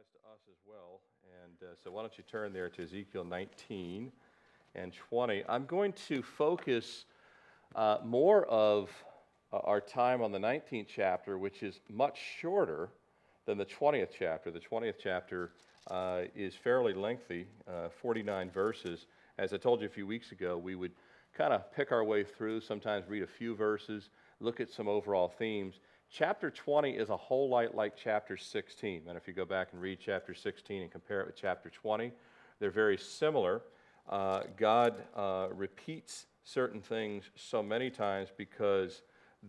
applies to us as well. And uh, so why don't you turn there to Ezekiel 19 and 20. I'm going to focus uh, more of uh, our time on the 19th chapter, which is much shorter than the 20th chapter. The 20th chapter uh, is fairly lengthy, uh, 49 verses. As I told you a few weeks ago, we would kind of pick our way through, sometimes read a few verses, look at some overall themes. Chapter 20 is a whole lot like chapter 16. And if you go back and read chapter 16 and compare it with chapter 20, they're very similar. Uh, God uh, repeats certain things so many times because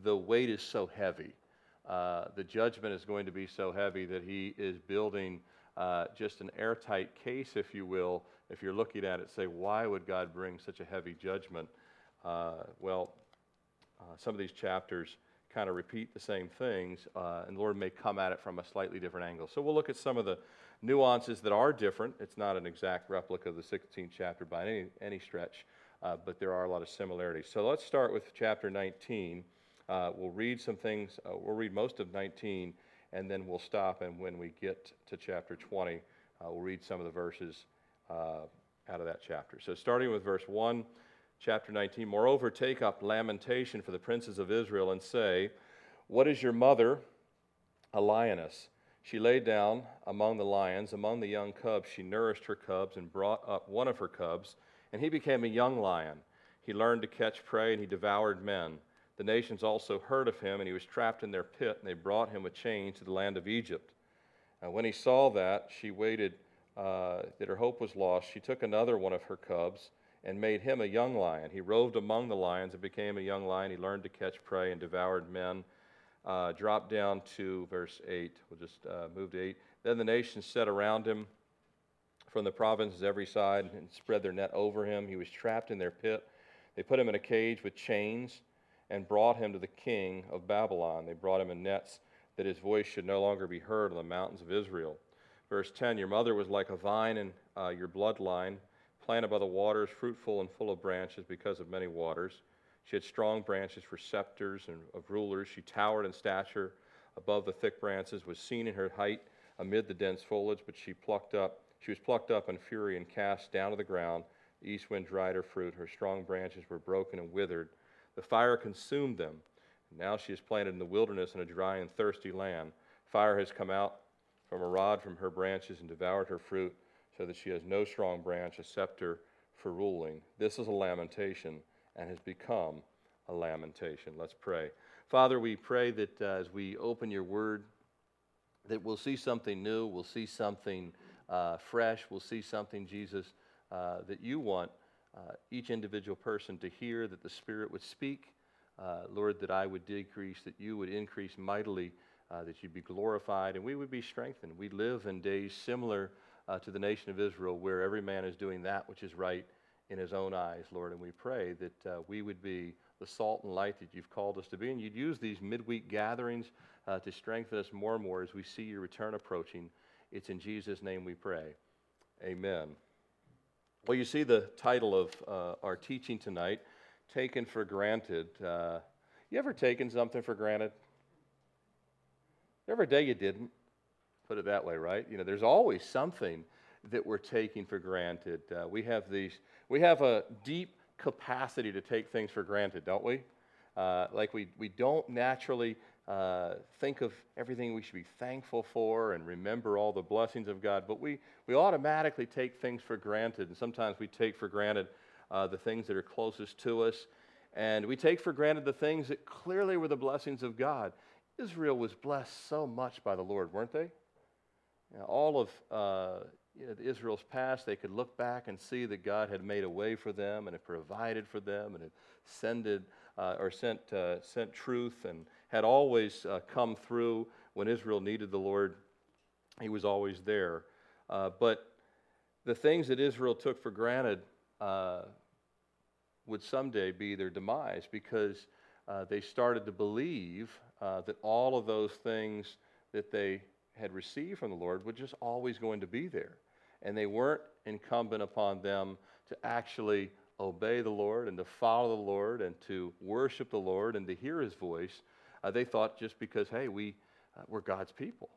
the weight is so heavy. Uh, the judgment is going to be so heavy that he is building uh, just an airtight case, if you will. If you're looking at it, say, why would God bring such a heavy judgment? Uh, well, uh, some of these chapters kind of repeat the same things, uh, and the Lord may come at it from a slightly different angle. So we'll look at some of the nuances that are different. It's not an exact replica of the 16th chapter by any, any stretch, uh, but there are a lot of similarities. So let's start with chapter 19. Uh, we'll read some things, uh, we'll read most of 19, and then we'll stop, and when we get to chapter 20, uh, we'll read some of the verses uh, out of that chapter. So starting with verse 1 chapter 19. Moreover, take up lamentation for the princes of Israel and say, What is your mother? A lioness. She lay down among the lions, among the young cubs. She nourished her cubs and brought up one of her cubs, and he became a young lion. He learned to catch prey, and he devoured men. The nations also heard of him, and he was trapped in their pit, and they brought him with chains to the land of Egypt. And when he saw that, she waited, uh, that her hope was lost. She took another one of her cubs and made him a young lion. He roved among the lions and became a young lion. He learned to catch prey and devoured men. Uh, drop down to verse 8. We'll just uh, move to 8. Then the nations set around him from the provinces every side and spread their net over him. He was trapped in their pit. They put him in a cage with chains and brought him to the king of Babylon. They brought him in nets that his voice should no longer be heard on the mountains of Israel. Verse 10 Your mother was like a vine in uh, your bloodline planted by the waters, fruitful and full of branches because of many waters. She had strong branches for scepters and of rulers. She towered in stature above the thick branches, was seen in her height amid the dense foliage, but she plucked up, she was plucked up in fury and cast down to the ground. The east wind dried her fruit. Her strong branches were broken and withered. The fire consumed them. Now she is planted in the wilderness in a dry and thirsty land. Fire has come out from a rod from her branches and devoured her fruit so that she has no strong branch, a scepter for ruling. This is a lamentation and has become a lamentation. Let's pray. Father, we pray that uh, as we open your word, that we'll see something new, we'll see something uh, fresh, we'll see something, Jesus, uh, that you want uh, each individual person to hear, that the Spirit would speak. Uh, Lord, that I would decrease, that you would increase mightily, uh, that you'd be glorified, and we would be strengthened. We live in days similar uh, to the nation of Israel, where every man is doing that which is right in his own eyes, Lord. And we pray that uh, we would be the salt and light that you've called us to be. And you'd use these midweek gatherings uh, to strengthen us more and more as we see your return approaching. It's in Jesus' name we pray. Amen. Well, you see the title of uh, our teaching tonight, Taken for Granted. Uh, you ever taken something for granted? There ever a day you didn't? Put it that way, right? You know, there's always something that we're taking for granted. Uh, we have these, we have a deep capacity to take things for granted, don't we? Uh, like we, we don't naturally uh, think of everything we should be thankful for and remember all the blessings of God, but we, we automatically take things for granted, and sometimes we take for granted uh, the things that are closest to us, and we take for granted the things that clearly were the blessings of God. Israel was blessed so much by the Lord, weren't they? You know, all of uh, you know, Israel's past, they could look back and see that God had made a way for them and had provided for them and had sended, uh, or sent, uh, sent truth and had always uh, come through when Israel needed the Lord. He was always there. Uh, but the things that Israel took for granted uh, would someday be their demise because they started to believe that all of those things that they had received from the Lord were just always going to be there. And they weren't incumbent upon them to actually obey the Lord and to follow the Lord and to worship the Lord and to hear his voice. Uh, they thought just because, hey, we, uh, we're God's people.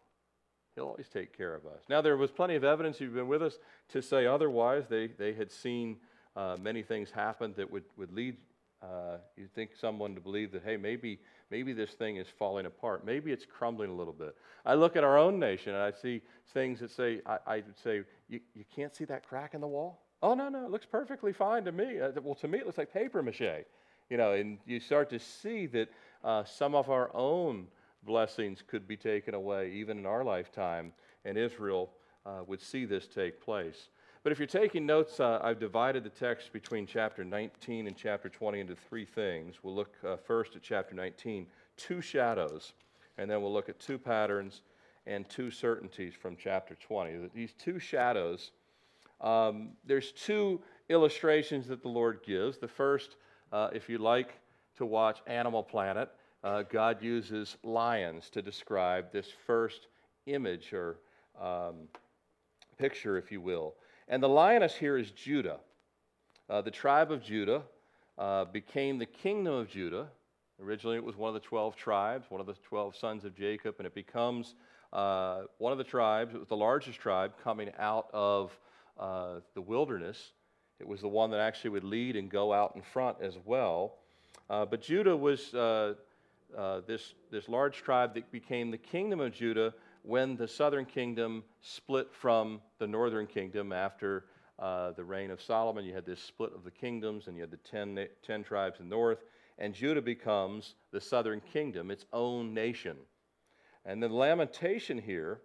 He'll always take care of us. Now, there was plenty of evidence, you've been with us, to say otherwise. They, they had seen uh, many things happen that would, would lead uh, you think someone to believe that, hey, maybe, maybe this thing is falling apart. Maybe it's crumbling a little bit. I look at our own nation and I see things that say, I, I would say, you, you can't see that crack in the wall? Oh, no, no, it looks perfectly fine to me. Uh, well, to me, it looks like paper mache. You know, and you start to see that uh, some of our own blessings could be taken away, even in our lifetime, and Israel uh, would see this take place. But if you're taking notes, uh, I've divided the text between chapter 19 and chapter 20 into three things. We'll look uh, first at chapter 19, two shadows, and then we'll look at two patterns and two certainties from chapter 20. These two shadows, um, there's two illustrations that the Lord gives. The first, uh, if you like to watch Animal Planet, uh, God uses lions to describe this first image or um, picture, if you will. And the lioness here is Judah. Uh, the tribe of Judah uh, became the kingdom of Judah. Originally, it was one of the 12 tribes, one of the 12 sons of Jacob, and it becomes uh, one of the tribes. It was the largest tribe coming out of uh, the wilderness. It was the one that actually would lead and go out in front as well. Uh, but Judah was uh, this, this large tribe that became the kingdom of Judah when the southern kingdom split from the northern kingdom after uh, the reign of Solomon, you had this split of the kingdoms, and you had the ten, ten tribes in the north, and Judah becomes the southern kingdom, its own nation. And the lamentation here,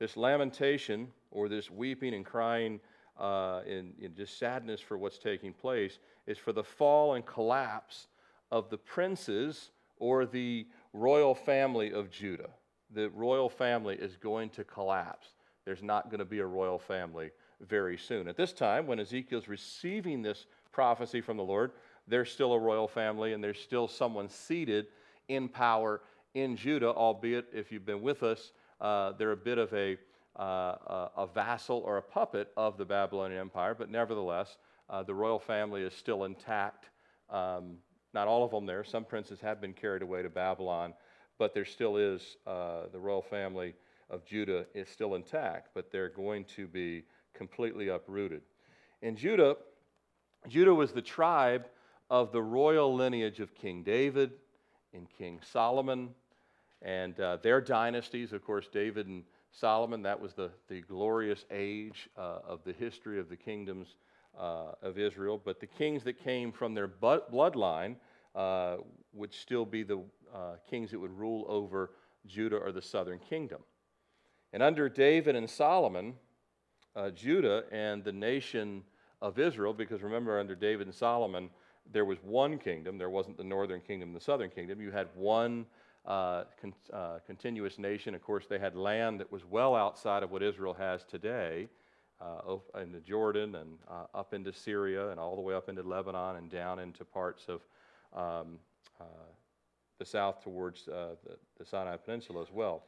this lamentation, or this weeping and crying uh, in, in just sadness for what's taking place, is for the fall and collapse of the princes or the royal family of Judah the royal family is going to collapse. There's not going to be a royal family very soon. At this time, when Ezekiel's receiving this prophecy from the Lord, there's still a royal family and there's still someone seated in power in Judah, albeit, if you've been with us, uh, they're a bit of a, uh, a vassal or a puppet of the Babylonian Empire, but nevertheless, uh, the royal family is still intact. Um, not all of them there. Some princes have been carried away to Babylon, but there still is uh, the royal family of Judah is still intact, but they're going to be completely uprooted. In Judah, Judah was the tribe of the royal lineage of King David and King Solomon, and uh, their dynasties, of course, David and Solomon, that was the, the glorious age uh, of the history of the kingdoms uh, of Israel. But the kings that came from their bloodline uh, would still be the uh, kings that would rule over Judah or the southern kingdom. And under David and Solomon, uh, Judah and the nation of Israel, because remember, under David and Solomon, there was one kingdom. There wasn't the northern kingdom and the southern kingdom. You had one uh, con- uh, continuous nation. Of course, they had land that was well outside of what Israel has today, uh, the Jordan and uh, up into Syria and all the way up into Lebanon and down into parts of um, the south towards uh, the, the, Sinai Peninsula as well.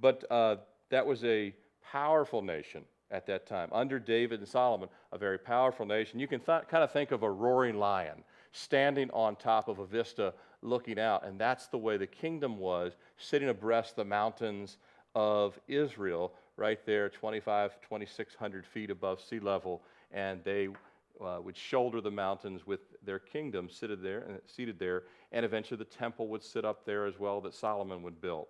But uh, that was a powerful nation at that time. Under David and Solomon, a very powerful nation. You can th- kind of think of a roaring lion standing on top of a vista looking out. And that's the way the kingdom was, sitting abreast the mountains of Israel, right there, 25, 2,600 feet above sea level. And they uh, would shoulder the mountains with their kingdom seated there, uh, seated there, and eventually the temple would sit up there as well that Solomon would build,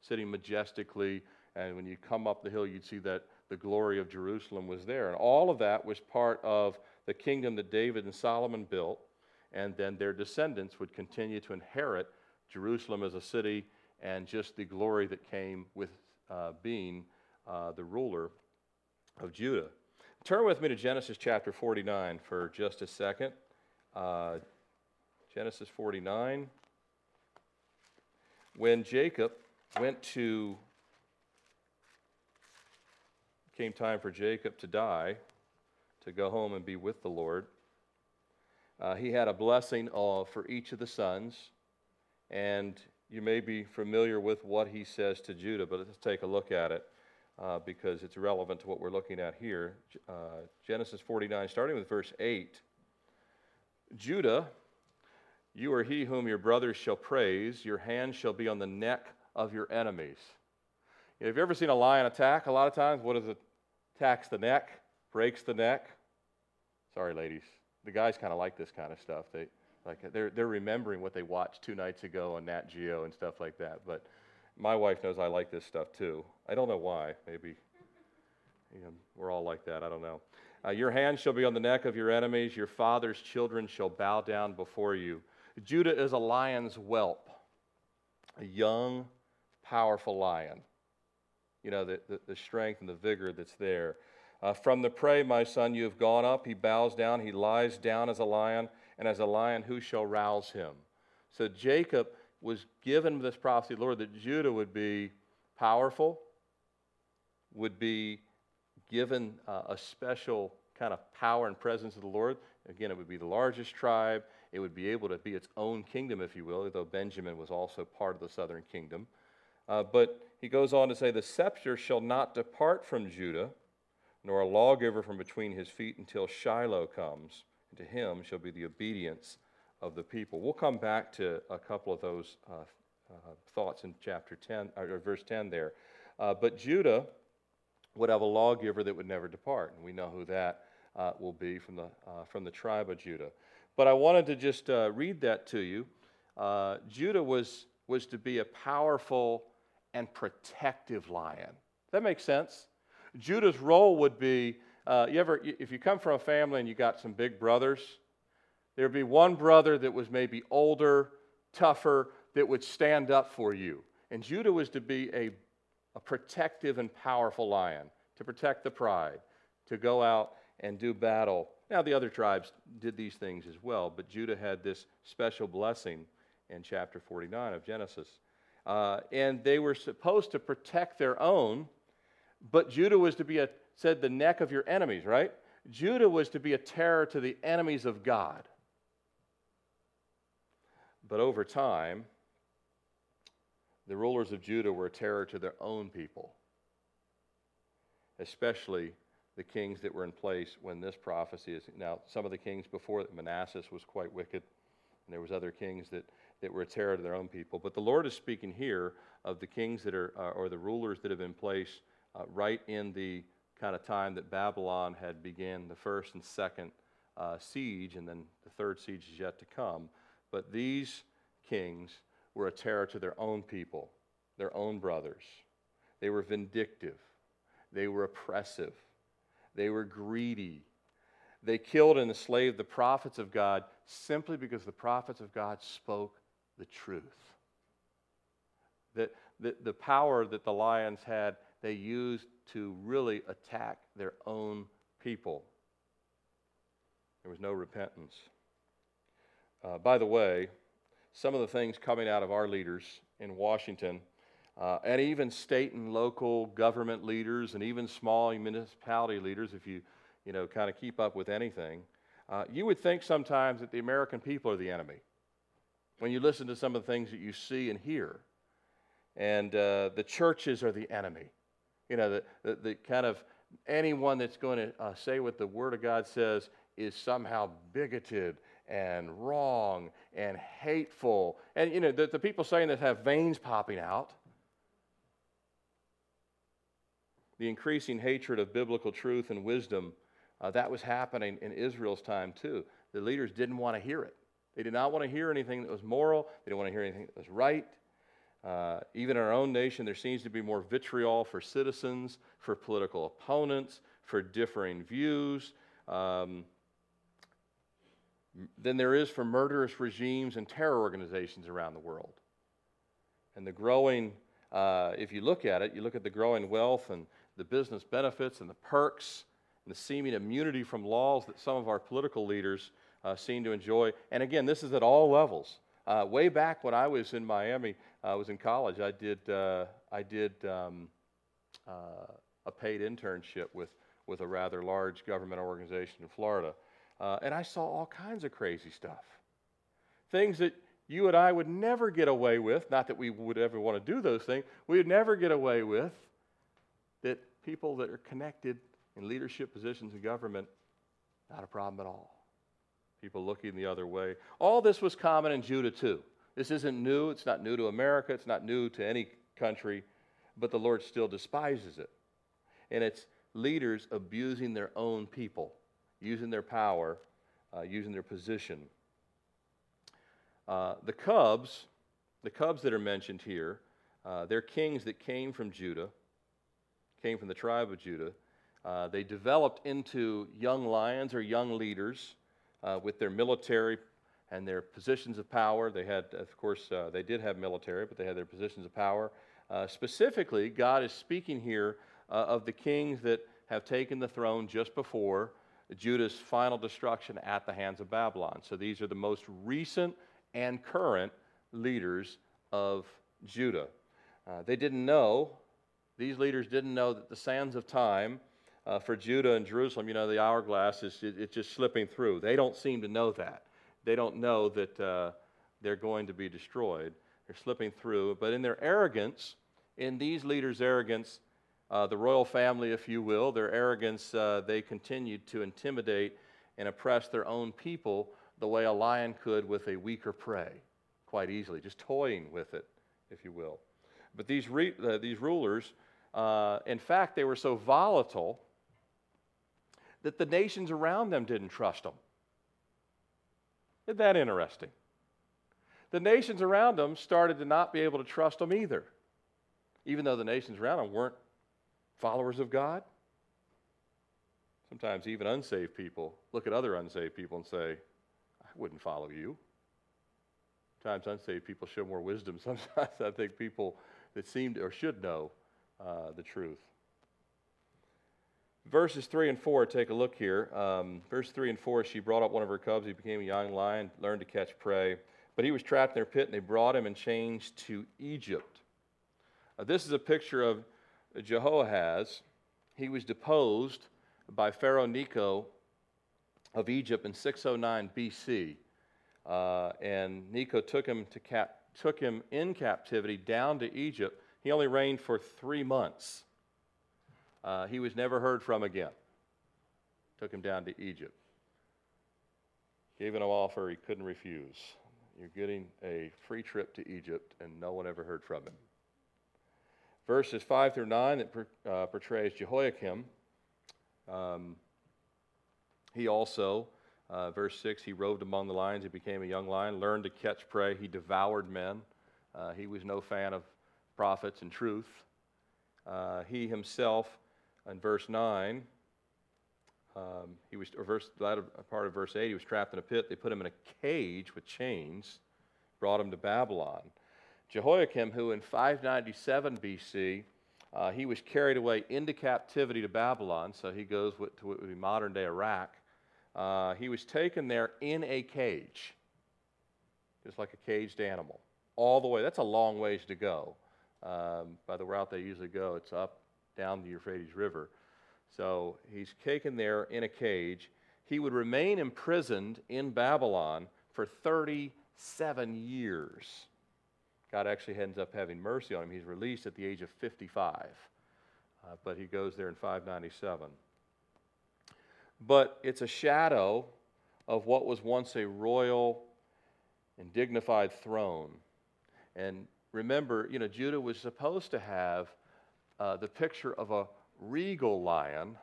sitting majestically. And when you come up the hill, you'd see that the glory of Jerusalem was there. And all of that was part of the kingdom that David and Solomon built, and then their descendants would continue to inherit Jerusalem as a city and just the glory that came with uh, being uh, the ruler of Judah. Turn with me to Genesis chapter 49 for just a second. Uh, Genesis 49. When Jacob went to, came time for Jacob to die, to go home and be with the Lord, uh, he had a blessing uh, for each of the sons. And you may be familiar with what he says to Judah, but let's take a look at it uh, because it's relevant to what we're looking at here. Uh, Genesis 49, starting with verse 8. Judah, you are he whom your brothers shall praise, your hand shall be on the neck of your enemies. Have you ever seen a lion attack? A lot of times, what does it? Attacks the neck, breaks the neck. Sorry, ladies. The guys kind of like this kind of stuff. They like they're they're remembering what they watched two nights ago on Nat Geo and stuff like that. But my wife knows I like this stuff too. I don't know why. Maybe you know, we're all like that. I don't know. Uh, your hand shall be on the neck of your enemies. Your father's children shall bow down before you. Judah is a lion's whelp, a young, powerful lion. You know, the, the, the strength and the vigor that's there. Uh, from the prey, my son, you have gone up. He bows down. He lies down as a lion. And as a lion, who shall rouse him? So Jacob was given this prophecy, Lord, that Judah would be powerful, would be given uh, a special kind of power and presence of the Lord. Again, it would be the largest tribe. It would be able to be its own kingdom, if you will, though Benjamin was also part of the southern kingdom. Uh, but he goes on to say, The scepter shall not depart from Judah, nor a lawgiver from between his feet until Shiloh comes, and to him shall be the obedience of the people. We'll come back to a couple of those uh, uh, thoughts in chapter 10, or verse 10 there. Uh, but Judah would have a lawgiver that would never depart, and we know who that uh, will be from the, uh, from the tribe of Judah. But I wanted to just uh, read that to you. Judah was, was to be a powerful and protective lion. That makes sense. Judah's role would be uh, you ever, if you come from a family and you got some big brothers, there'd be one brother that was maybe older, tougher, that would stand up for you. And Judah was to be a, a protective and powerful lion, to protect the pride, to go out and do battle. Now, the other tribes did these things as well, but Judah had this special blessing in chapter 49 of Genesis. Uh, and they were supposed to protect their own, but Judah was to be a, said, the neck of your enemies, right? Judah was to be a terror to the enemies of God. But over time, the rulers of Judah were a terror to their own people, especially the kings that were in place when this prophecy is. Now, some of the kings before Manasseh was quite wicked, and there was other kings that, that were a terror to their own people. But the Lord is speaking here of the kings that are, uh, or the rulers that have been placed uh, right in the kind of time that Babylon had began the first and second uh, siege, and then the third siege is yet to come. But these kings were a terror to their own people, their own brothers. They were vindictive, they were oppressive, they were greedy. They killed and enslaved the prophets of God simply because the prophets of God spoke the truth. That the, the power that the lions had they used to really attack their own people. There was no repentance. Uh, by the way, some of the things coming out of our leaders in Washington, uh, and even state and local government leaders, and even small municipality leaders, if you, you know, kind of keep up with anything, uh, you would think sometimes that the American people are the enemy. When you listen to some of the things that you see and hear, and uh, the churches are the enemy. You know, the, the, the kind of anyone that's going to uh, say what the Word of God says is somehow bigoted and wrong and hateful. And, you know, the, the people saying that have veins popping out. The increasing hatred of biblical truth and wisdom, uh, that was happening in Israel's time too. The leaders didn't want to hear it. They did not want to hear anything that was moral, they didn't want to hear anything that was right. Uh, even in our own nation, there seems to be more vitriol for citizens, for political opponents, for differing views um, than there is for murderous regimes and terror organizations around the world. And the growing, uh, if you look at it, you look at the growing wealth and the business benefits and the perks and the seeming immunity from laws that some of our political leaders uh, seem to enjoy. And again, this is at all levels. Uh, way back when I was in Miami, I was in college. I did uh, I did um, uh, a paid internship with with a rather large government organization in Florida, uh, and I saw all kinds of crazy stuff, things that you and I would never get away with. Not that we would ever want to do those things. We would never get away with that people that are connected in leadership positions in government, not a problem at all people looking the other way. All this was common in Judah too. This isn't new. It's not new to America. It's not new to any country. but the Lord still despises it. And it's leaders abusing their own people, using their power, uh, using their position. Uh, the cubs, the cubs that are mentioned here, uh, they're kings that came from Judah, came from the tribe of Judah. Uh, they developed into young lions or young leaders uh, with their military and their positions of power. They had, of course, uh, they did have military, but they had their positions of power. Specifically, God is speaking here of the kings that have taken the throne just before Judah's final destruction at the hands of Babylon. So these are the most recent and current leaders of Judah. Uh, they didn't know, these leaders didn't know that the sands of time uh, for Judah and Jerusalem, you know, the hourglass is it, it's just slipping through. They don't seem to know that. They don't know that uh, they're going to be destroyed. They're slipping through. But in their arrogance, in these leaders' arrogance, uh, the royal family, if you will, their arrogance, uh, they continued to intimidate and oppress their own people the way a lion could with a weaker prey, quite easily, just toying with it, if you will. But these, re- uh, these rulers, uh, in fact, they were so volatile that the nations around them didn't trust them. Isn't that interesting? The nations around them started to not be able to trust them either, even though the nations around them weren't followers of God. Sometimes even unsaved people look at other unsaved people and say, I wouldn't follow you. Sometimes unsaved people show more wisdom. Sometimes I think people that seem to or should know uh, the truth. Verses 3 and 4, take a look here. Um, verse 3 and 4, she brought up one of her cubs. He became a young lion, learned to catch prey. But he was trapped in their pit, and they brought him in chains to Egypt. Uh, this is a picture of Jehoahaz. He was deposed by Pharaoh Necho of Egypt in 609 BC. Uh, and Necho took him, to cap- took him in captivity down to Egypt. He only reigned for three months. Uh, he was never heard from again. Took him down to Egypt. Gave him an offer he couldn't refuse. You're getting a free trip to Egypt, and no one ever heard from him. Verses 5 through 9 that uh, portrays Jehoiakim. Um, he also, uh, verse 6, he roved among the lions. He became a young lion, learned to catch prey. He devoured men. Uh, he was no fan of prophets and truth. Uh, he himself in verse 9, um, he was, or verse, latter part of verse 8, he was trapped in a pit. They put him in a cage with chains, brought him to Babylon. Jehoiakim, who in 597 BC, uh, he was carried away into captivity to Babylon, so he goes to what would be modern day Iraq. Uh, he was taken there in a cage, just like a caged animal, all the way. That's a long ways to go. Um, by the route they usually go, it's up down the Euphrates River. So he's taken there in a cage. He would remain imprisoned in Babylon for 37 years. God actually ends up having mercy on him. He's released at the age of 55, uh, but he goes there in 597. But it's a shadow of what was once a royal and dignified throne. And remember, you know, Judah was supposed to have uh, the picture of a regal lion,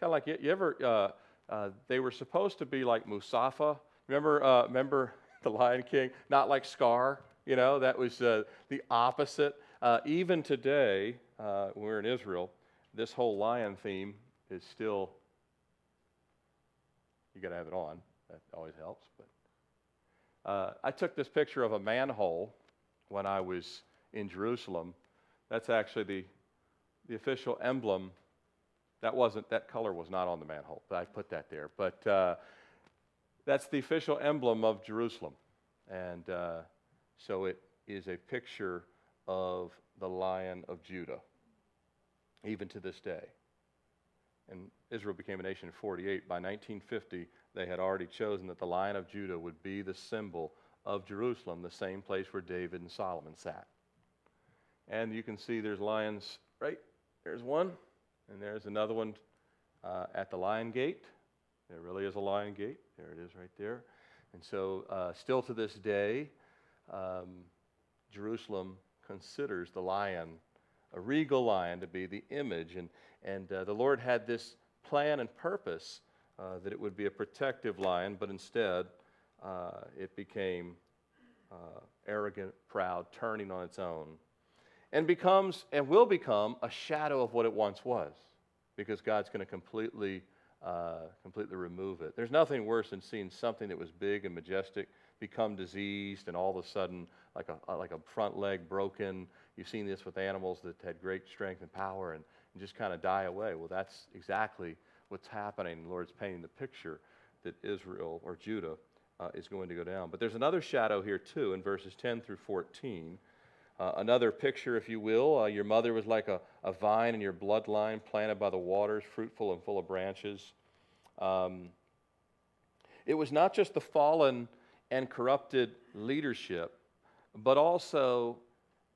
kind of like you, you ever, uh, uh, they were supposed to be like Mustafa. Remember, uh, remember the Lion King? Not like Scar, you know, that was uh, the opposite. Uh, even today, when we're in Israel, this whole lion theme is still, you got to have it on. That always helps. But I took this picture of a manhole when I was in Jerusalem. That's actually the the official emblem, that wasn't, that color was not on the manhole, but I put that there. But uh, that's the official emblem of Jerusalem. And uh, so it is a picture of the Lion of Judah, even to this day. And Israel became a nation in 48. By 1950, they had already chosen that the Lion of Judah would be the symbol of Jerusalem, the same place where David and Solomon sat. And you can see there's lions right there's one, and there's another one uh, at the Lion Gate. There really is a Lion Gate. There it is right there. And so, uh, still to this day, um, Jerusalem considers the Lion a regal lion to be the image. And, and uh, the Lord had this plan and purpose uh, that it would be a protective lion, but instead uh, it became uh, arrogant, proud, turning on its own, and becomes and will become a shadow of what it once was, because God's going to completely, uh, completely remove it. There's nothing worse than seeing something that was big and majestic become diseased, and all of a sudden, like a like a front leg broken. You've seen this with animals that had great strength and power, and, and just kind of die away. Well, that's exactly what's happening. The Lord's painting the picture that Israel or Judah uh, is going to go down. But there's another shadow here, too, in verses 10 through 14. Uh, another picture, if you will. Uh, your mother was like a, a vine in your bloodline, planted by the waters, fruitful and full of branches. Um, it was not just the fallen and corrupted leadership, but also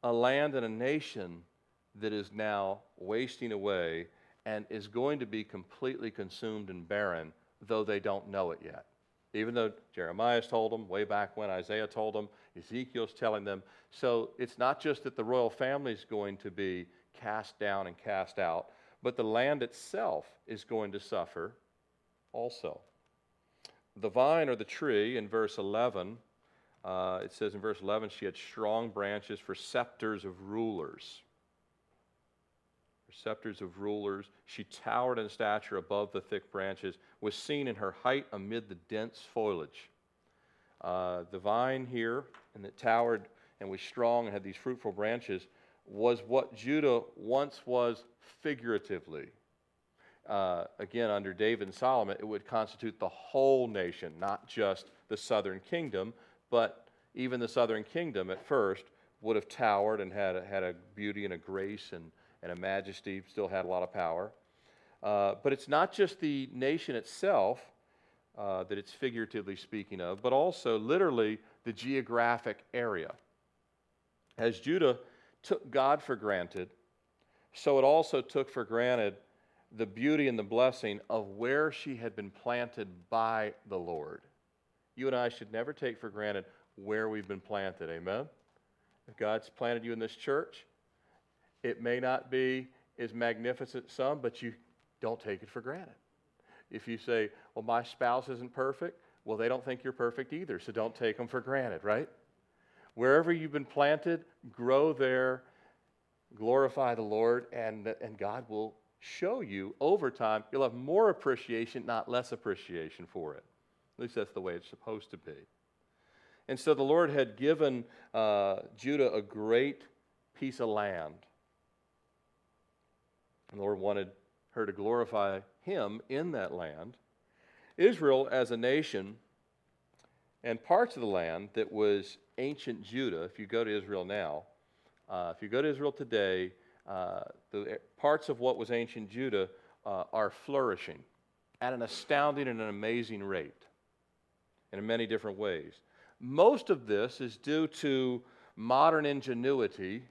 a land and a nation that is now wasting away and is going to be completely consumed and barren, though they don't know it yet. Even though Jeremiah's told them way back when, Isaiah told them, Ezekiel's telling them. So it's not just that the royal family is going to be cast down and cast out, but the land itself is going to suffer also. The vine or the tree in verse 11, uh, it says in verse 11, she had strong branches for scepters of rulers scepters of rulers. She towered in stature above the thick branches, was seen in her height amid the dense foliage. Uh, the vine here, and that towered and was strong and had these fruitful branches, was what Judah once was figuratively. Uh, again, under David and Solomon, it would constitute the whole nation, not just the southern kingdom, but even the southern kingdom at first would have towered and had a, had a beauty and a grace and and a majesty, still had a lot of power. Uh, but it's not just the nation itself uh, that it's figuratively speaking of, but also literally the geographic area. As Judah took God for granted, so it also took for granted the beauty and the blessing of where she had been planted by the Lord. You and I should never take for granted where we've been planted. Amen? If God's planted you in this church, it may not be as magnificent some, but you don't take it for granted. If you say, well, my spouse isn't perfect, well, they don't think you're perfect either, so don't take them for granted, right? Wherever you've been planted, grow there, glorify the Lord, and, and God will show you over time. You'll have more appreciation, not less appreciation for it. At least that's the way it's supposed to be. And so the Lord had given uh, Judah a great piece of land And the Lord wanted her to glorify Him in that land. Israel, as a nation, and parts of the land that was ancient Judah, if you go to Israel now, uh, if you go to Israel today, uh, the parts of what was ancient Judah uh, are flourishing at an astounding and an amazing rate in many different ways. Most of this is due to modern ingenuity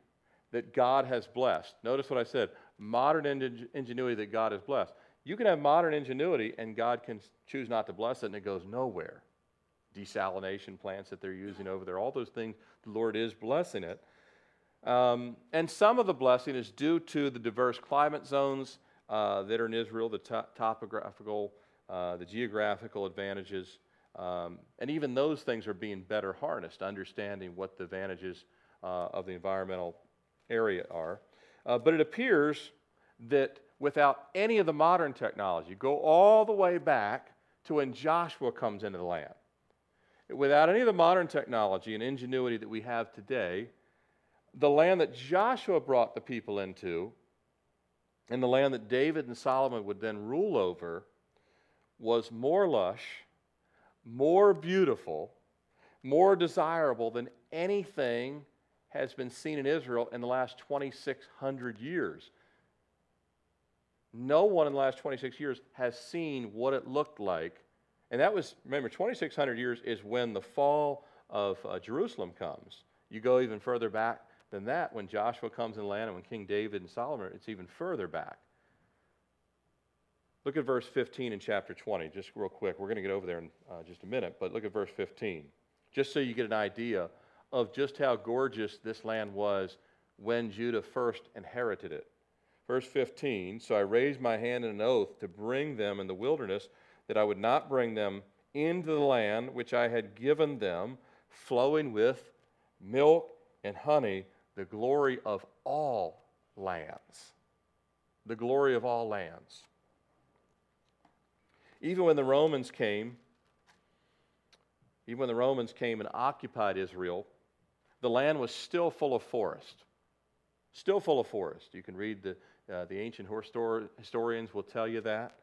that God has blessed. Notice what I said modern ingenuity that God has blessed. You can have modern ingenuity and God can choose not to bless it and it goes nowhere. Desalination plants that they're using over there, all those things, the Lord is blessing it. Um, and some of the blessing is due to the diverse climate zones uh, that are in Israel, the to- topographical, uh, the geographical advantages. Um, and even those things are being better harnessed, understanding what the advantages uh, of the environmental area are. Uh, but it appears that without any of the modern technology, go all the way back to when Joshua comes into the land. Without any of the modern technology and ingenuity that we have today, the land that Joshua brought the people into, and the land that David and Solomon would then rule over, was more lush, more beautiful, more desirable than anything has been seen in Israel in the last 2,600 years. No one in the last 26 years has seen what it looked like. And that was, remember, 2,600 years is when the fall of uh, Jerusalem comes. You go even further back than that when Joshua comes in the land and when King David and Solomon, it's even further back. Look at verse 15 in chapter 20, just real quick. We're going to get over there in uh, just a minute, but look at verse 15, just so you get an idea of just how gorgeous this land was when Judah first inherited it. Verse 15 So I raised my hand in an oath to bring them in the wilderness, that I would not bring them into the land which I had given them, flowing with milk and honey, the glory of all lands. The glory of all lands. Even when the Romans came, even when the Romans came and occupied Israel, the land was still full of forest. Still full of forest. You can read the, uh, the ancient historians will tell you that.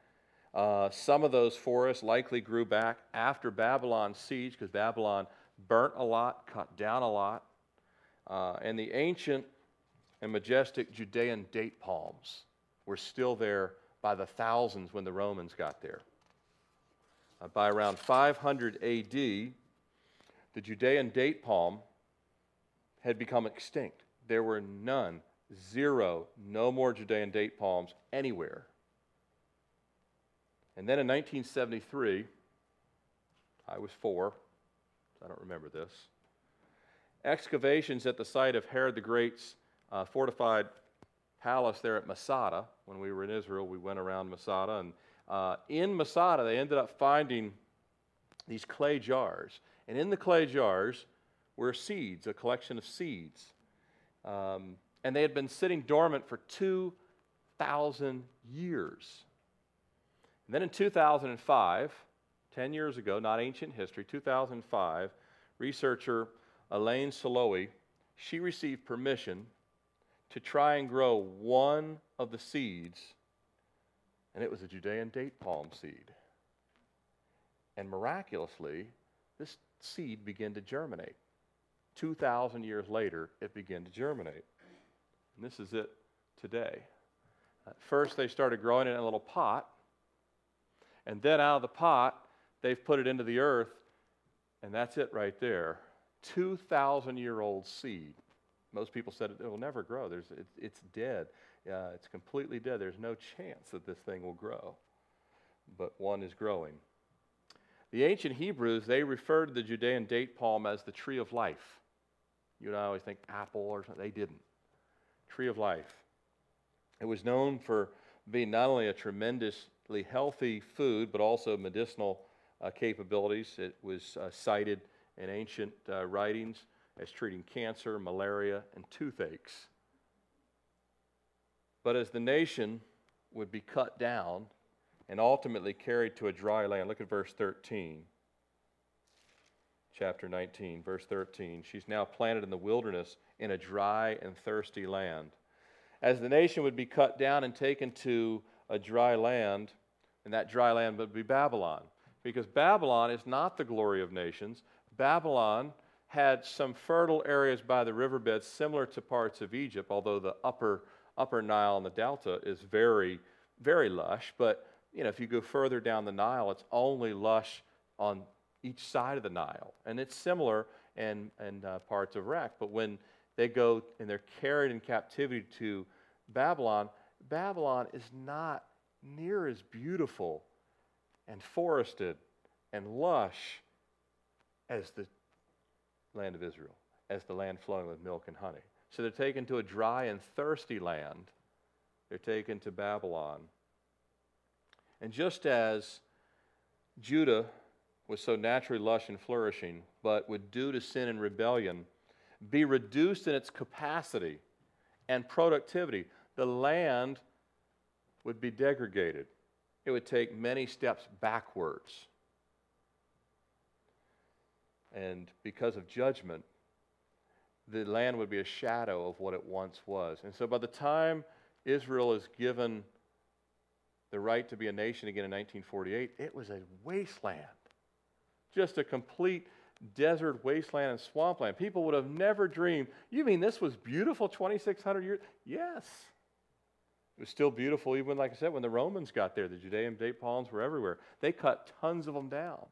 Uh, some of those forests likely grew back after Babylon's siege because Babylon burnt a lot, cut down a lot. Uh, and the ancient and majestic Judean date palms were still there by the thousands when the Romans got there. Uh, by around 500 AD, the Judean date palm had become extinct. There were none, zero, no more Judean date palms anywhere. And then in 1973, I was four, I don't remember this. Excavations at the site of Herod the Great's uh, fortified palace there at Masada. When we were in Israel, we went around Masada, and uh, in Masada, they ended up finding these clay jars. And in the clay jars were seeds, a collection of seeds. Um, and they had been sitting dormant for 2,000 years. And then in 2005, 10 years ago, not ancient history, 2005, researcher Elaine Solowey, she received permission to try and grow one of the seeds and it was a Judean date palm seed. And miraculously, this seed began to germinate. 2,000 years later, it began to germinate. And this is it today. At first, they started growing it in a little pot. And then out of the pot, they've put it into the earth. And that's it right there. 2,000 year old seed. Most people said it will never grow. There's, it, it's dead. Uh, it's completely dead. There's no chance that this thing will grow. But one is growing. The ancient Hebrews, they referred to the Judean date palm as the tree of life. You and I always think apple or something. They didn't. Tree of life. It was known for being not only a tremendously healthy food, but also medicinal uh, capabilities. It was uh, cited in ancient uh, writings as treating cancer, malaria, and toothaches. But as the nation would be cut down and ultimately carried to a dry land, look at verse 13. Chapter 19, verse 13. She's now planted in the wilderness in a dry and thirsty land. As the nation would be cut down and taken to a dry land, and that dry land would be Babylon. Because Babylon is not the glory of nations. Babylon had some fertile areas by the riverbeds similar to parts of Egypt, although the upper upper Nile and the delta is very, very lush. But you know, if you go further down the Nile, it's only lush on each side of the Nile, and it's similar in, in uh, parts of Iraq. But when they go and they're carried in captivity to Babylon, Babylon is not near as beautiful and forested and lush as the land of Israel, as the land flowing with milk and honey. So they're taken to a dry and thirsty land. They're taken to Babylon. And just as Judah was so naturally lush and flourishing, but would, due to sin and rebellion, be reduced in its capacity and productivity, the land would be degraded. It would take many steps backwards. And because of judgment, the land would be a shadow of what it once was. And so by the time Israel is given the right to be a nation again in 1948, it was a wasteland. Just a complete desert wasteland and swampland. People would have never dreamed. You mean this was beautiful 2,600 years? Yes. It was still beautiful, even like I said, when the Romans got there. The Judean date palms were everywhere. They cut tons of them down.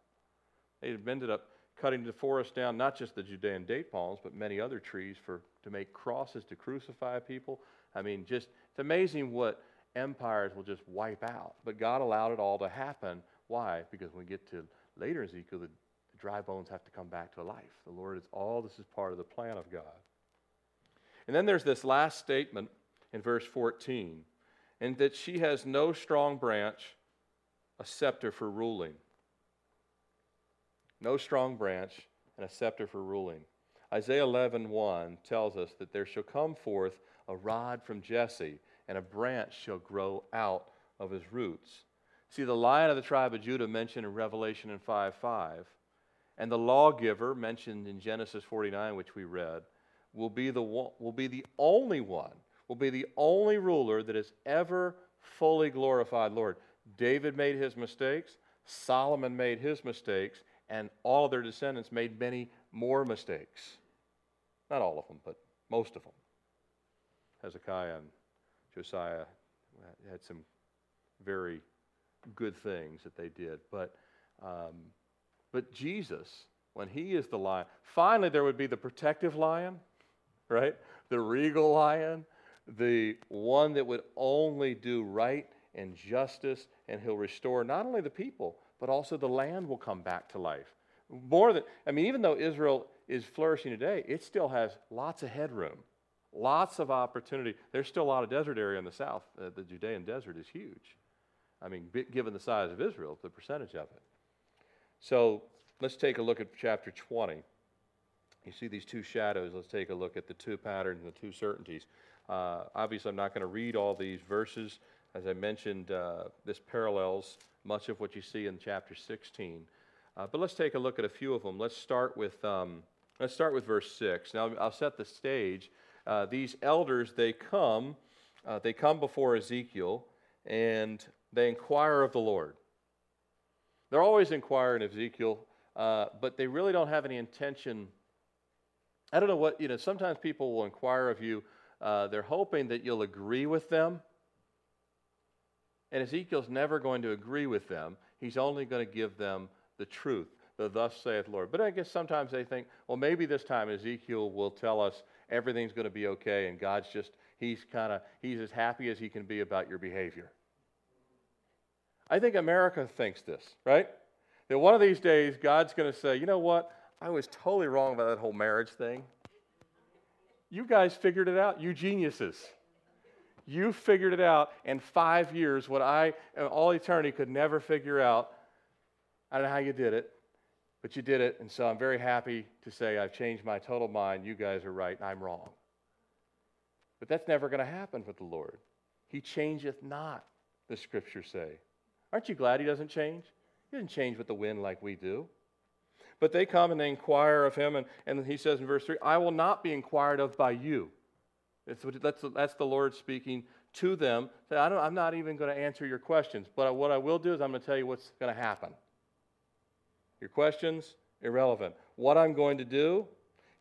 They ended up cutting the forest down, not just the Judean date palms, but many other trees for, to make crosses to crucify people. I mean, just, it's amazing what empires will just wipe out. But God allowed it all to happen. Why? Because when we get to later Ezekiel, the, the dry bones have to come back to life. The Lord is all this is part of the plan of God. And then there's this last statement in verse 14, and that she has no strong branch, a scepter for ruling. No strong branch and a scepter for ruling. Isaiah 11, 1 tells us that there shall come forth a rod from Jesse, and a branch shall grow out of his roots. See, the lion of the tribe of Judah mentioned in Revelation in 5 5, and the lawgiver mentioned in Genesis 49, which we read, will be the, one, will be the only one, will be the only ruler that has ever fully glorified Lord. David made his mistakes, Solomon made his mistakes, and all of their descendants made many more mistakes. Not all of them, but most of them. Hezekiah and Josiah had some very good things that they did. But, um, but Jesus, when he is the lion, finally there would be the protective lion, right? The regal lion, the one that would only do right and justice, and he'll restore not only the people, but also the land will come back to life. More than, I mean, even though Israel is flourishing today, it still has lots of headroom, lots of opportunity. There's still a lot of desert area in the south. Uh, the Judean desert is huge. I mean, given the size of Israel, the percentage of it. So let's take a look at chapter 20. You see these two shadows. Let's take a look at the two patterns and the two certainties. Uh, obviously, I'm not going to read all these verses. As I mentioned, uh, this parallels much of what you see in chapter 16. Uh, but let's take a look at a few of them. Let's start with, um, let's start with verse 6. Now, I'll set the stage. Uh, these elders, they come, uh, they come before Ezekiel, and they inquire of the Lord. They're always inquiring of Ezekiel, uh, but they really don't have any intention. I don't know what, you know, sometimes people will inquire of you. Uh, they're hoping that you'll agree with them. And Ezekiel's never going to agree with them. He's only going to give them the truth, the thus saith Lord. But I guess sometimes they think, well, maybe this time Ezekiel will tell us everything's going to be okay and God's just, he's kind of, he's as happy as he can be about your behavior. I think America thinks this, right? That one of these days God's going to say, you know what? I was totally wrong about that whole marriage thing. You guys figured it out, you geniuses. You figured it out in five years, what I, all eternity, could never figure out. I don't know how you did it, but you did it. And so I'm very happy to say I've changed my total mind. You guys are right, and I'm wrong. But that's never going to happen with the Lord. He changeth not, the scriptures say. Aren't you glad he doesn't change? He doesn't change with the wind like we do. But they come and they inquire of him, and, and he says in verse 3 I will not be inquired of by you. That's, that's, that's the Lord speaking to them. Say, I am not even going to answer your questions, but what I will do is I'm going to tell you what's going to happen. Your questions, irrelevant. What I'm going to do,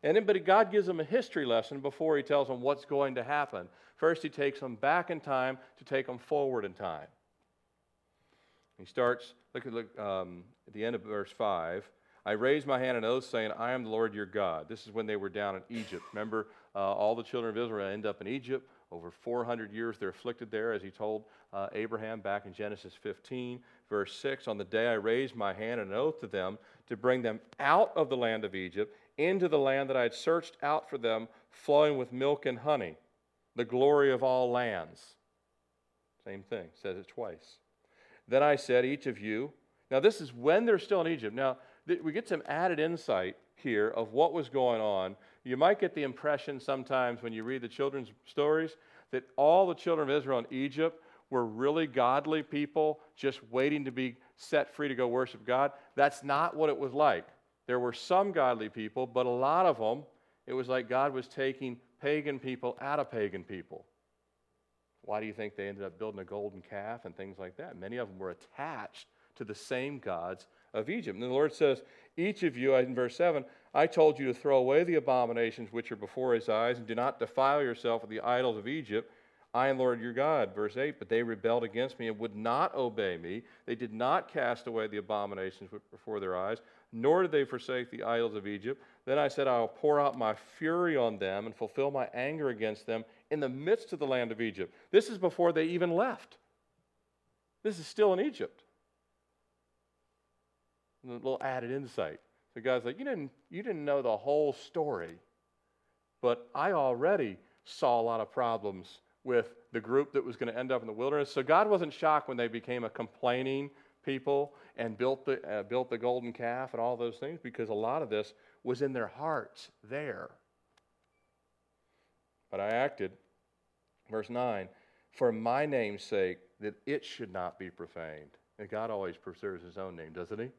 and then, but God gives them a history lesson before he tells them what's going to happen. First, he takes them back in time to take them forward in time. He starts, look at, look, um, at the end of verse 5. I raised my hand and oath, saying, I am the Lord your God. This is when they were down in Egypt. Remember, uh, all the children of Israel end up in Egypt. Over 400 years they're afflicted there, as he told uh, Abraham back in Genesis 15, verse 6. On the day I raised my hand and an oath to them to bring them out of the land of Egypt into the land that I had searched out for them, flowing with milk and honey, the glory of all lands. Same thing, says it twice. Then I said, Each of you, now this is when they're still in Egypt. Now, we get some added insight here of what was going on. You might get the impression sometimes when you read the children's stories that all the children of Israel in Egypt were really godly people just waiting to be set free to go worship God. That's not what it was like. There were some godly people, but a lot of them, it was like God was taking pagan people out of pagan people. Why do you think they ended up building a golden calf and things like that? Many of them were attached to the same gods of Egypt. And the Lord says, Each of you, in verse 7, I told you to throw away the abominations which are before his eyes, and do not defile yourself with the idols of Egypt. I am Lord your God. Verse 8, but they rebelled against me and would not obey me. They did not cast away the abominations before their eyes, nor did they forsake the idols of Egypt. Then I said, I will pour out my fury on them and fulfill my anger against them in the midst of the land of Egypt. This is before they even left. This is still in Egypt. A little added insight. So God's like, you didn't, you didn't know the whole story, but I already saw a lot of problems with the group that was going to end up in the wilderness. So God wasn't shocked when they became a complaining people and built the, uh, built the golden calf and all those things because a lot of this was in their hearts there. But I acted, verse 9, for my name's sake, that it should not be profaned. And God always preserves his own name, doesn't he?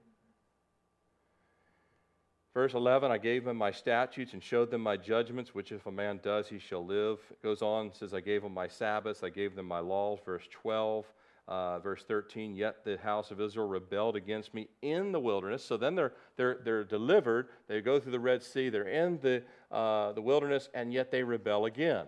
Verse 11, I gave them my statutes and showed them my judgments, which if a man does, he shall live. It goes on, says, I gave them my Sabbaths, I gave them my laws. Verse 12, uh, verse 13, yet the house of Israel rebelled against me in the wilderness. So then they're, they're, they're delivered, they go through the Red Sea, they're in the, uh, the wilderness, and yet they rebel again.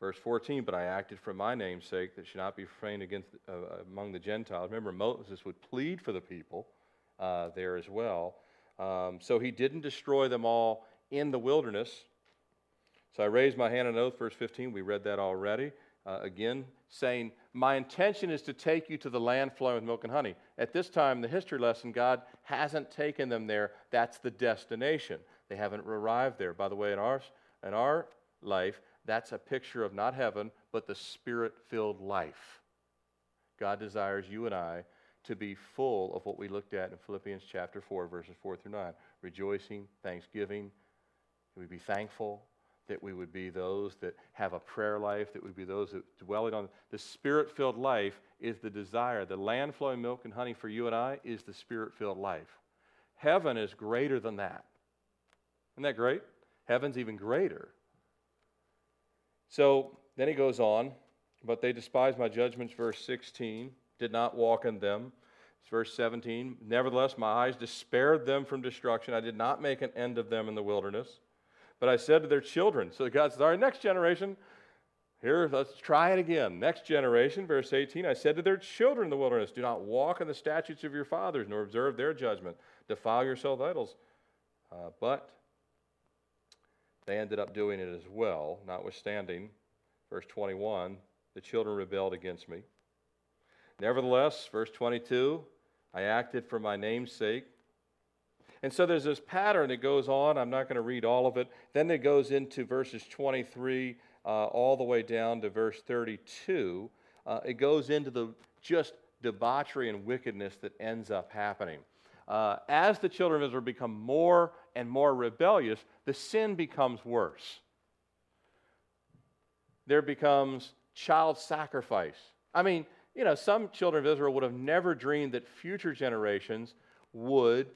Verse 14, but I acted for my name's sake that should not be profaned against, uh, among the Gentiles. Remember, Moses would plead for the people uh, there as well. Um, so he didn't destroy them all in the wilderness. So I raised my hand on oath, verse 15. We read that already. Uh, again, saying, My intention is to take you to the land flowing with milk and honey. At this time, the history lesson, God hasn't taken them there. That's the destination. They haven't arrived there. By the way, in our, in our life, that's a picture of not heaven, but the spirit filled life. God desires you and I to be full of what we looked at in Philippians chapter 4, verses 4 through 9 rejoicing, thanksgiving. We'd be thankful, that we would be those that have a prayer life, that would be those that dwell on the spirit filled life is the desire. The land flowing milk and honey for you and I is the spirit filled life. Heaven is greater than that. Isn't that great? Heaven's even greater. So then he goes on, but they despise my judgments, verse 16 did not walk in them. It's verse 17. Nevertheless, my eyes despaired them from destruction. I did not make an end of them in the wilderness. But I said to their children, so God says, All right, next generation, here, let's try it again. Next generation, verse 18, I said to their children in the wilderness, Do not walk in the statutes of your fathers, nor observe their judgment. Defile yourself idols. Uh, but they ended up doing it as well, notwithstanding, verse 21, the children rebelled against me. Nevertheless, verse 22, I acted for my name's sake. And so there's this pattern that goes on. I'm not going to read all of it. Then it goes into verses 23 uh, all the way down to verse 32. Uh, it goes into the just debauchery and wickedness that ends up happening. Uh, as the children of Israel become more and more rebellious, the sin becomes worse. There becomes child sacrifice. I mean, you know, some children of Israel would have never dreamed that future generations would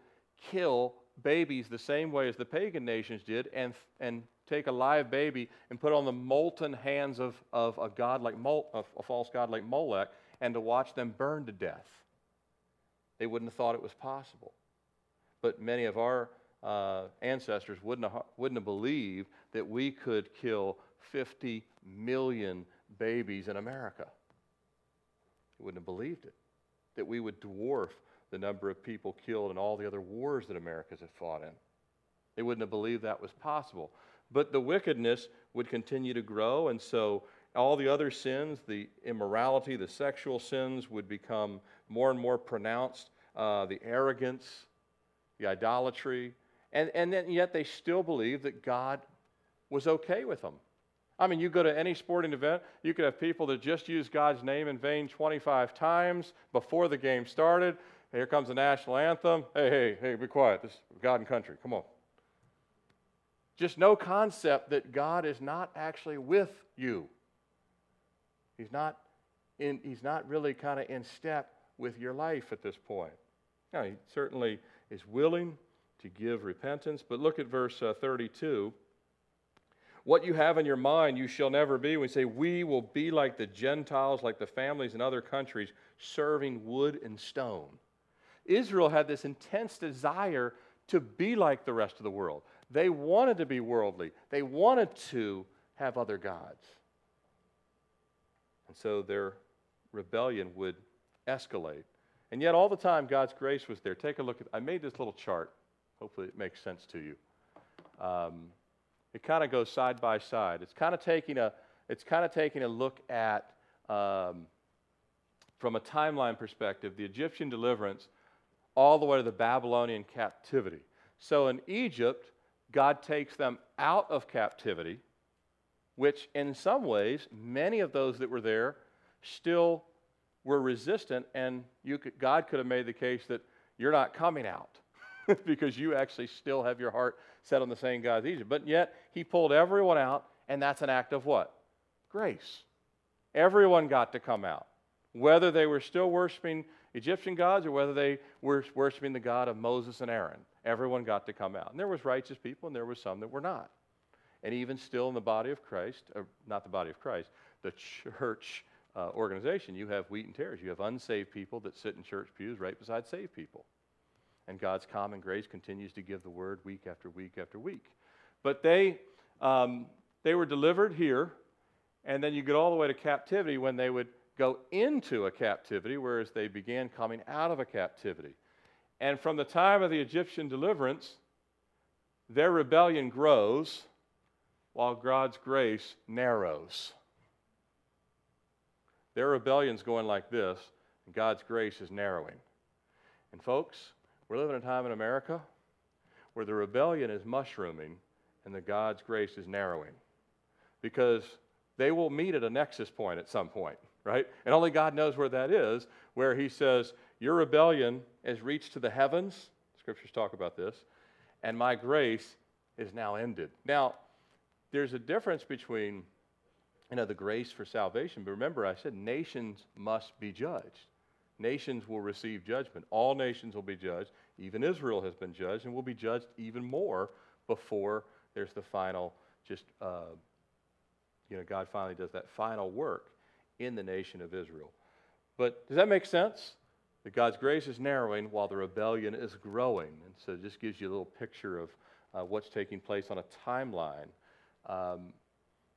kill babies the same way as the pagan nations did and, and take a live baby and put it on the molten hands of, of a god like Mol, of a false god like Molech and to watch them burn to death. They wouldn't have thought it was possible. But many of our uh, ancestors wouldn't have, wouldn't have believed that we could kill 50 million babies in America. They wouldn't have believed it. That we would dwarf the number of people killed in all the other wars that America's had fought in. They wouldn't have believed that was possible. But the wickedness would continue to grow, and so all the other sins, the immorality, the sexual sins, would become more and more pronounced. Uh, the arrogance, the idolatry, and, and then yet they still believe that God was okay with them. I mean, you go to any sporting event, you could have people that just use God's name in vain 25 times before the game started. Here comes the national anthem. Hey, hey, hey, be quiet. This is God and country. Come on. Just no concept that God is not actually with you. He's not, in, he's not really kind of in step with your life at this point. Now, he certainly is willing to give repentance, but look at verse uh, 32. What you have in your mind, you shall never be. We say, We will be like the Gentiles, like the families in other countries, serving wood and stone. Israel had this intense desire to be like the rest of the world. They wanted to be worldly, they wanted to have other gods. And so their rebellion would escalate. And yet, all the time, God's grace was there. Take a look at, I made this little chart. Hopefully, it makes sense to you. Um, it kind of goes side by side. It's kind of taking a, it's kind of taking a look at, um, from a timeline perspective, the Egyptian deliverance all the way to the Babylonian captivity. So in Egypt, God takes them out of captivity, which in some ways, many of those that were there still were resistant, and could, God could have made the case that you're not coming out because you actually still have your heart set on the same God as Egypt. But yet, He pulled everyone out, and that's an act of what? Grace. Everyone got to come out, whether they were still worshiping Egyptian gods or whether they were worshiping the God of Moses and Aaron. Everyone got to come out. And there was righteous people, and there was some that were not. And even still in the body of Christ, or not the body of Christ, the church uh, organization, you have wheat and tares. You have unsaved people that sit in church pews right beside saved people. And God's common grace continues to give the word week after week after week. But they, um, they were delivered here and then you get all the way to captivity when they would go into a captivity, whereas they began coming out of a captivity. And from the time of the Egyptian deliverance, their rebellion grows while God's grace narrows. Their rebellion's going like this, and God's grace is narrowing. And folks, we're living in a time in America where the rebellion is mushrooming and the God's grace is narrowing. Because they will meet at a nexus point at some point, right? And only God knows where that is, where He says, Your rebellion has reached to the heavens. Scriptures talk about this. And my grace is now ended. Now, there's a difference between you know, the grace for salvation. But remember, I said nations must be judged. Nations will receive judgment. All nations will be judged. Even Israel has been judged and will be judged even more before there's the final just uh, you know, God finally does that final work in the nation of Israel. But does that make sense? That God's grace is narrowing while the rebellion is growing. And so it just gives you a little picture of uh, what's taking place on a timeline. Um,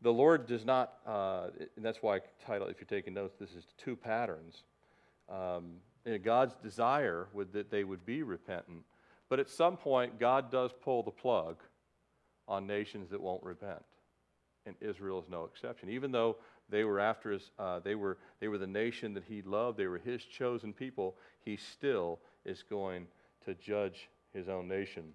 the Lord does not, uh, and that's why I title, if you're taking notes, this is two patterns. Um, God's desire would that they would be repentant, but at some point, God does pull the plug on nations that won't repent and Israel is no exception. Even though they were after his, uh, they were they were the nation that he loved. They were his chosen people. He still is going to judge his own nation.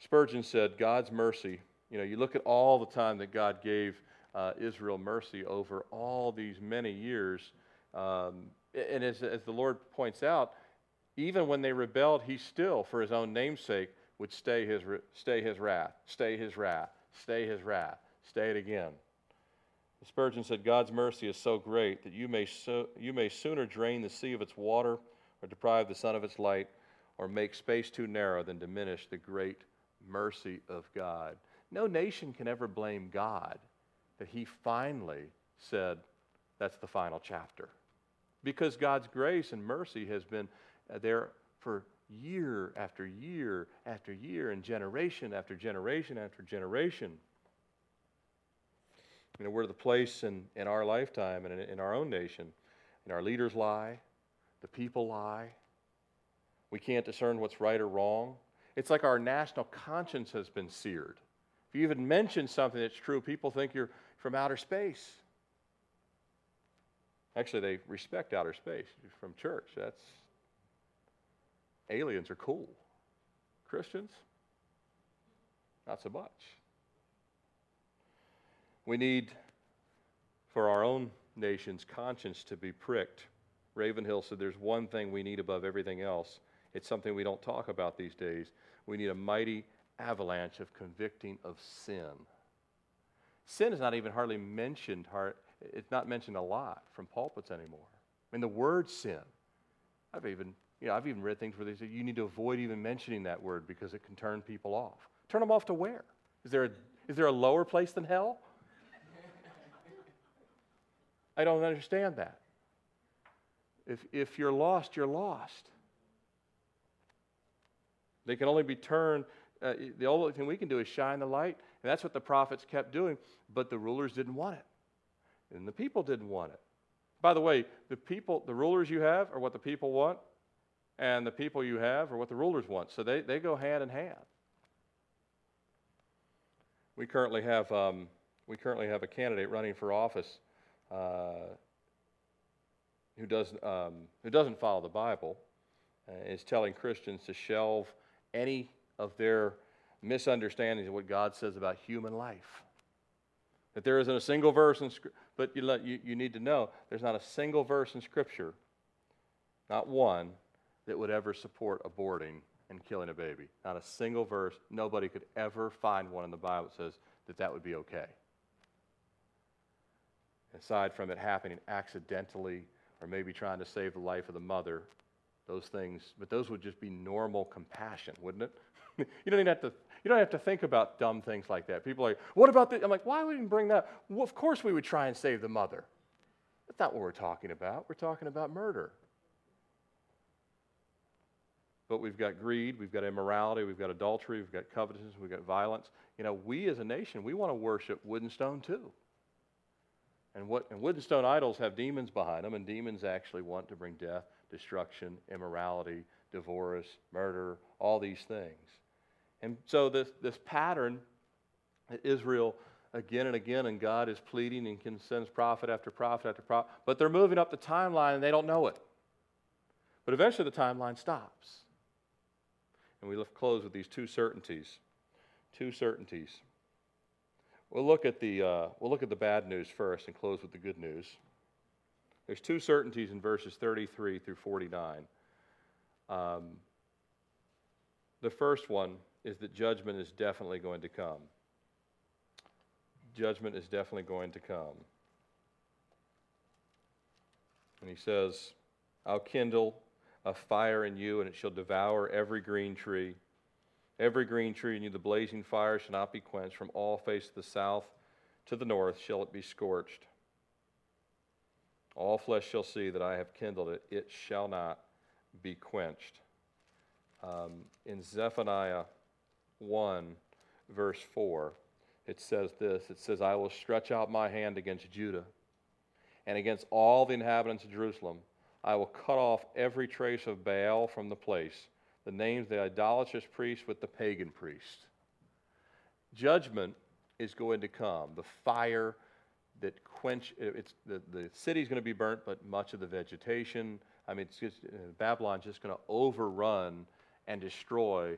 Spurgeon said, "God's mercy. You know, you look at all the time that God gave uh, Israel mercy over all these many years, um, and as, as the Lord points out, even when they rebelled, He still, for His own namesake, would stay His stay His wrath, stay His wrath, stay His wrath." stay it again. Spurgeon said, God's mercy is so great that you may, so, you may sooner drain the sea of its water or deprive the sun of its light or make space too narrow than diminish the great mercy of God. No nation can ever blame God that he finally said, that's the final chapter. Because God's grace and mercy has been uh, there for year after year after year and generation after generation after generation. You know, we're the place in, in our lifetime and in, in our own nation. And our leaders lie, the people lie. We can't discern what's right or wrong. It's like our national conscience has been seared. If you even mention something that's true, people think you're from outer space. Actually, they respect outer space from church. That's aliens are cool. Christians, not so much. We need for our own nation's conscience to be pricked. Ravenhill said there's one thing we need above everything else. It's something we don't talk about these days. We need a mighty avalanche of convicting of sin. Sin is not even hardly mentioned, it's not mentioned a lot from pulpits anymore. I mean, the word sin, I've even, you know, I've even read things where they say you need to avoid even mentioning that word because it can turn people off. Turn them off to where? Is there a, is there a lower place than hell? I don't understand that. If, if you're lost, you're lost. They can only be turned, uh, the only thing we can do is shine the light. And that's what the prophets kept doing, but the rulers didn't want it. And the people didn't want it. By the way, the people, the rulers you have are what the people want, and the people you have are what the rulers want. So they, they go hand in hand. We currently have um, we currently have a candidate running for office uh, who, does, um, who doesn't follow the Bible uh, is telling Christians to shelve any of their misunderstandings of what God says about human life. That there isn't a single verse in Scripture, but you, let, you, you need to know there's not a single verse in Scripture, not one, that would ever support aborting and killing a baby. Not a single verse. Nobody could ever find one in the Bible that says that that would be okay. Aside from it happening accidentally or maybe trying to save the life of the mother, those things, but those would just be normal compassion, wouldn't it? you don't even have to you don't have to think about dumb things like that. People are like, what about this? I'm like, why would we bring that? Well, of course we would try and save the mother. That's not what we're talking about. We're talking about murder. But we've got greed, we've got immorality, we've got adultery, we've got covetousness, we've got violence. You know, we as a nation, we want to worship wood and stone too. And, what, and wood and stone idols have demons behind them, and demons actually want to bring death, destruction, immorality, divorce, murder, all these things. And so this, this pattern that Israel again and again, and God is pleading and sends prophet after prophet after prophet, but they're moving up the timeline and they don't know it. But eventually the timeline stops. And we close with these two certainties. Two certainties. We'll look at the, uh, we'll look at the bad news first and close with the good news. There's two certainties in verses 33 through 49. Um, the first one is that judgment is definitely going to come. Judgment is definitely going to come. And he says, I'll kindle a fire in you, and it shall devour every green tree. Every green tree in you, the blazing fire shall not be quenched. From all face of the south to the north shall it be scorched. All flesh shall see that I have kindled it. It shall not be quenched. Um, in Zephaniah 1, verse 4, it says this It says, I will stretch out my hand against Judah and against all the inhabitants of Jerusalem. I will cut off every trace of Baal from the place, the names of the idolatrous priest with the pagan priest. Judgment is going to come. The fire that quench it's the, the city's going to be burnt, but much of the vegetation. I mean, it's just, uh, Babylon's just going to overrun and destroy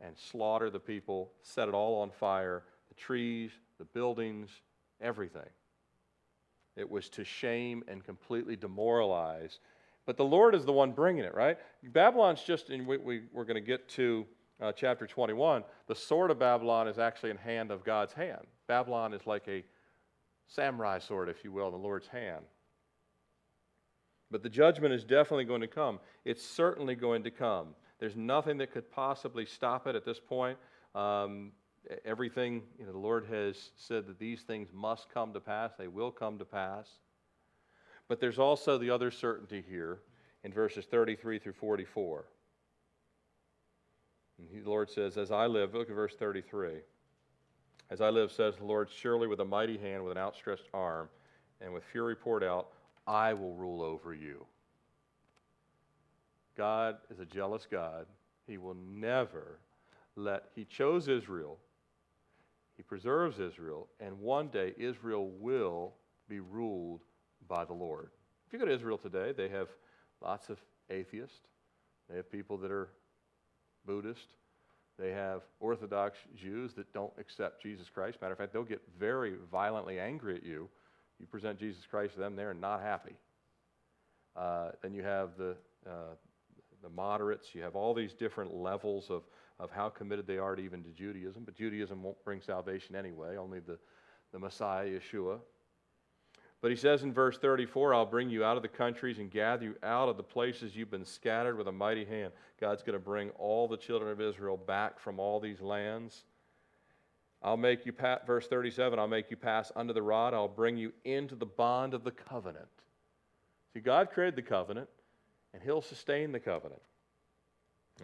and slaughter the people, set it all on fire the trees, the buildings, everything. It was to shame and completely demoralize. But the Lord is the one bringing it, right? Babylon's just, and we, we, are going to get to uh, chapter 21. The sword of Babylon is actually in hand of God's hand. Babylon is like a samurai sword, if you will, in the Lord's hand. But the judgment is definitely going to come. It's certainly going to come. There's nothing that could possibly stop it at this point. Um, everything, you know, the Lord has said that these things must come to pass, they will come to pass. But there's also the other certainty here in verses 33 through 44. And the Lord says, As I live, look at verse 33. As I live, says the Lord, surely with a mighty hand, with an outstretched arm, and with fury poured out, I will rule over you. God is a jealous God. He will never let, He chose Israel, He preserves Israel, and one day Israel will be ruled by the Lord. If you go to Israel today, they have lots of atheists, they have people that are Buddhist, they have Orthodox Jews that don't accept Jesus Christ. Matter of fact, they'll get very violently angry at you. You present Jesus Christ to them, they're not happy. Uh, then you have the uh, the moderates, you have all these different levels of, of how committed they are to even to Judaism, but Judaism won't bring salvation anyway, only the, the Messiah, Yeshua. But he says in verse 34, I'll bring you out of the countries and gather you out of the places you've been scattered with a mighty hand. God's going to bring all the children of Israel back from all these lands. I'll make you, pass, verse 37, I'll make you pass under the rod. I'll bring you into the bond of the covenant. See, God created the covenant and he'll sustain the covenant.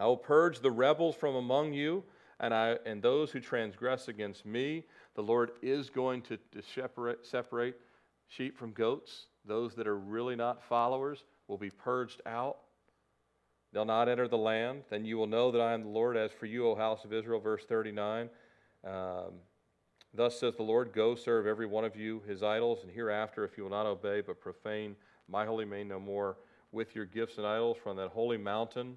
I will purge the rebels from among you, and, I, and those who transgress against me. The Lord is going to, to separate, separate sheep from goats. Those that are really not followers will be purged out. They'll not enter the land. Then you will know that I am the Lord. As for you, O house of Israel, verse 39. Um, Thus says the Lord Go serve every one of you his idols, and hereafter, if you will not obey but profane my holy name no more, with your gifts and idols from that holy mountain.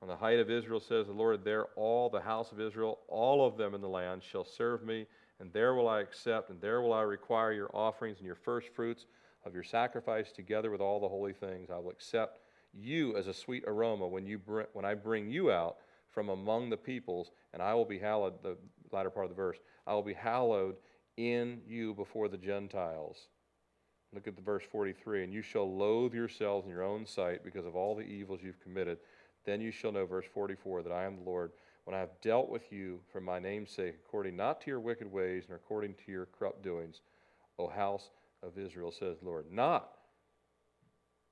On the height of Israel, says the Lord, there all the house of Israel, all of them in the land, shall serve me, and there will I accept, and there will I require your offerings and your first fruits of your sacrifice, together with all the holy things. I will accept you as a sweet aroma when, you bring, when I bring you out from among the peoples, and I will be hallowed, the latter part of the verse, I will be hallowed in you before the Gentiles. Look at the verse 43 and you shall loathe yourselves in your own sight because of all the evils you've committed. Then you shall know, verse 44, that I am the Lord when I have dealt with you for my name's sake, according not to your wicked ways nor according to your corrupt doings, O house of Israel, says the Lord. Not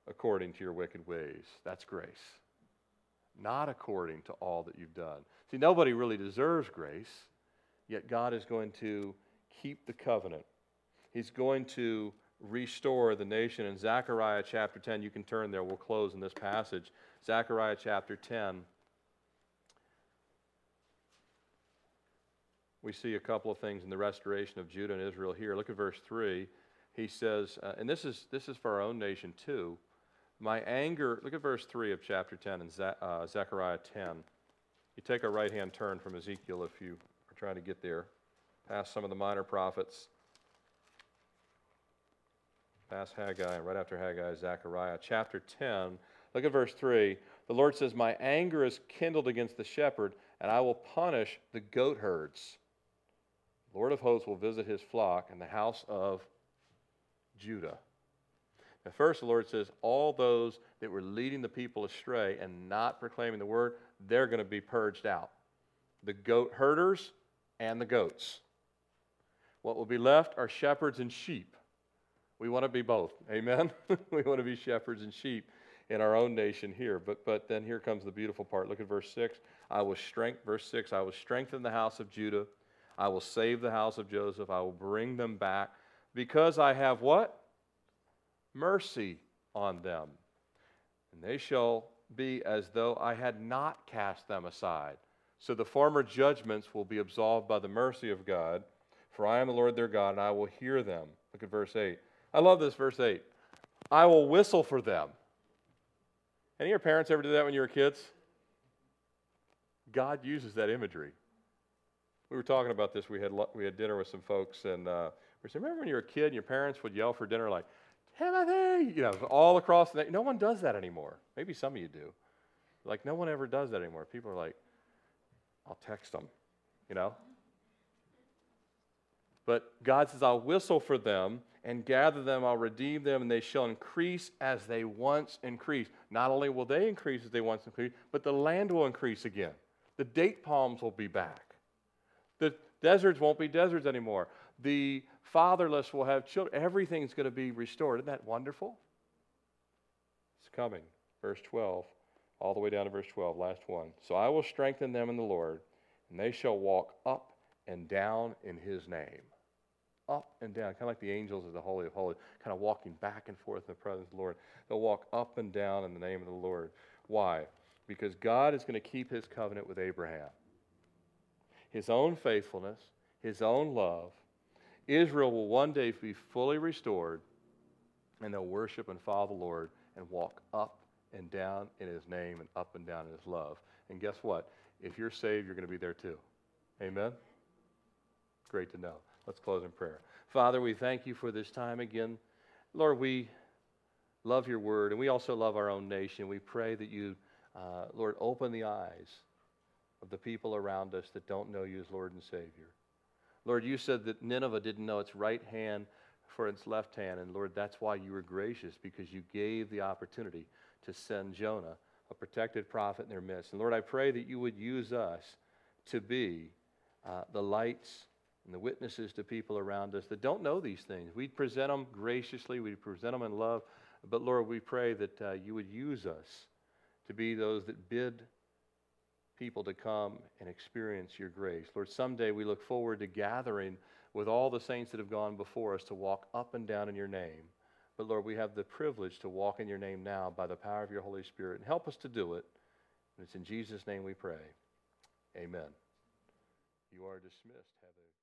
according to your wicked ways. That's grace. Not according to all that you've done. See, nobody really deserves grace, yet God is going to keep the covenant. He's going to restore the nation. In Zechariah chapter 10, you can turn there, we'll close in this passage. Zechariah chapter 10. We see a couple of things in the restoration of Judah and Israel here. Look at verse 3. He says, uh, and this is, this is for our own nation too. My anger, look at verse 3 of chapter 10 in Ze- uh, Zechariah 10. You take a right hand turn from Ezekiel if you are trying to get there, past some of the minor prophets past Haggai, and right after Haggai, Zechariah. Chapter 10, look at verse 3. The Lord says, My anger is kindled against the shepherd, and I will punish the goat herds. Lord of hosts will visit his flock in the house of Judah. Now, first, the Lord says, All those that were leading the people astray and not proclaiming the word, they're going to be purged out. The goat herders and the goats. What will be left are shepherds and sheep. We want to be both. Amen? we want to be shepherds and sheep in our own nation here. But, but then here comes the beautiful part. Look at verse 6. I will strength, verse 6, I will strengthen the house of Judah. I will save the house of Joseph. I will bring them back because I have what? Mercy on them. And they shall be as though I had not cast them aside. So the former judgments will be absolved by the mercy of God. For I am the Lord their God, and I will hear them. Look at verse 8. I love this, verse 8. I will whistle for them. Any of your parents ever did that when you were kids? God uses that imagery. We were talking about this. We had, we had dinner with some folks, and uh, we said, Remember when you were a kid and your parents would yell for dinner, like, Timothy? You know, all across the. No one does that anymore. Maybe some of you do. Like, no one ever does that anymore. People are like, I'll text them, you know? But God says, I'll whistle for them and gather them, I'll redeem them, and they shall increase as they once increased. Not only will they increase as they once increased, but the land will increase again. The date palms will be back. The deserts won't be deserts anymore. The fatherless will have children. Everything's going to be restored. Isn't that wonderful? It's coming. Verse 12, all the way down to verse 12, last one. So I will strengthen them in the Lord, and they shall walk up and down in his name up and down, kind of like the angels of the Holy of Holies, kind of walking back and forth in the presence of the Lord. They'll walk up and down in the name of the Lord. Why? Because God is going to keep his covenant with Abraham. His own faithfulness, his own love. Israel will one day be fully restored, and they'll worship and follow the Lord and walk up and down in his name and up and down in his love. And guess what? If you're saved, you're going to be there too. Amen? Great to know. Let's close in prayer. Father, we thank you for this time again. Lord, we love your word, and we also love our own nation. We pray that you, uh, Lord, open the eyes of the people around us that don't know you as Lord and Savior. Lord, you said that Nineveh didn't know its right hand for its left hand, and Lord, that's why you were gracious, because you gave the opportunity to send Jonah, a protected prophet in their midst. And Lord, I pray that you would use us to be uh, the lights and the witnesses to people around us that don't know these things. We present them graciously, we present them in love, but Lord, we pray that uh, you would use us to be those that bid people to come and experience your grace. Lord, someday we look forward to gathering with all the saints that have gone before us to walk up and down in your name. But Lord, we have the privilege to walk in your name now by the power of your Holy Spirit. And help us to do it. And it's in Jesus' name we pray. Amen. You are dismissed. Have a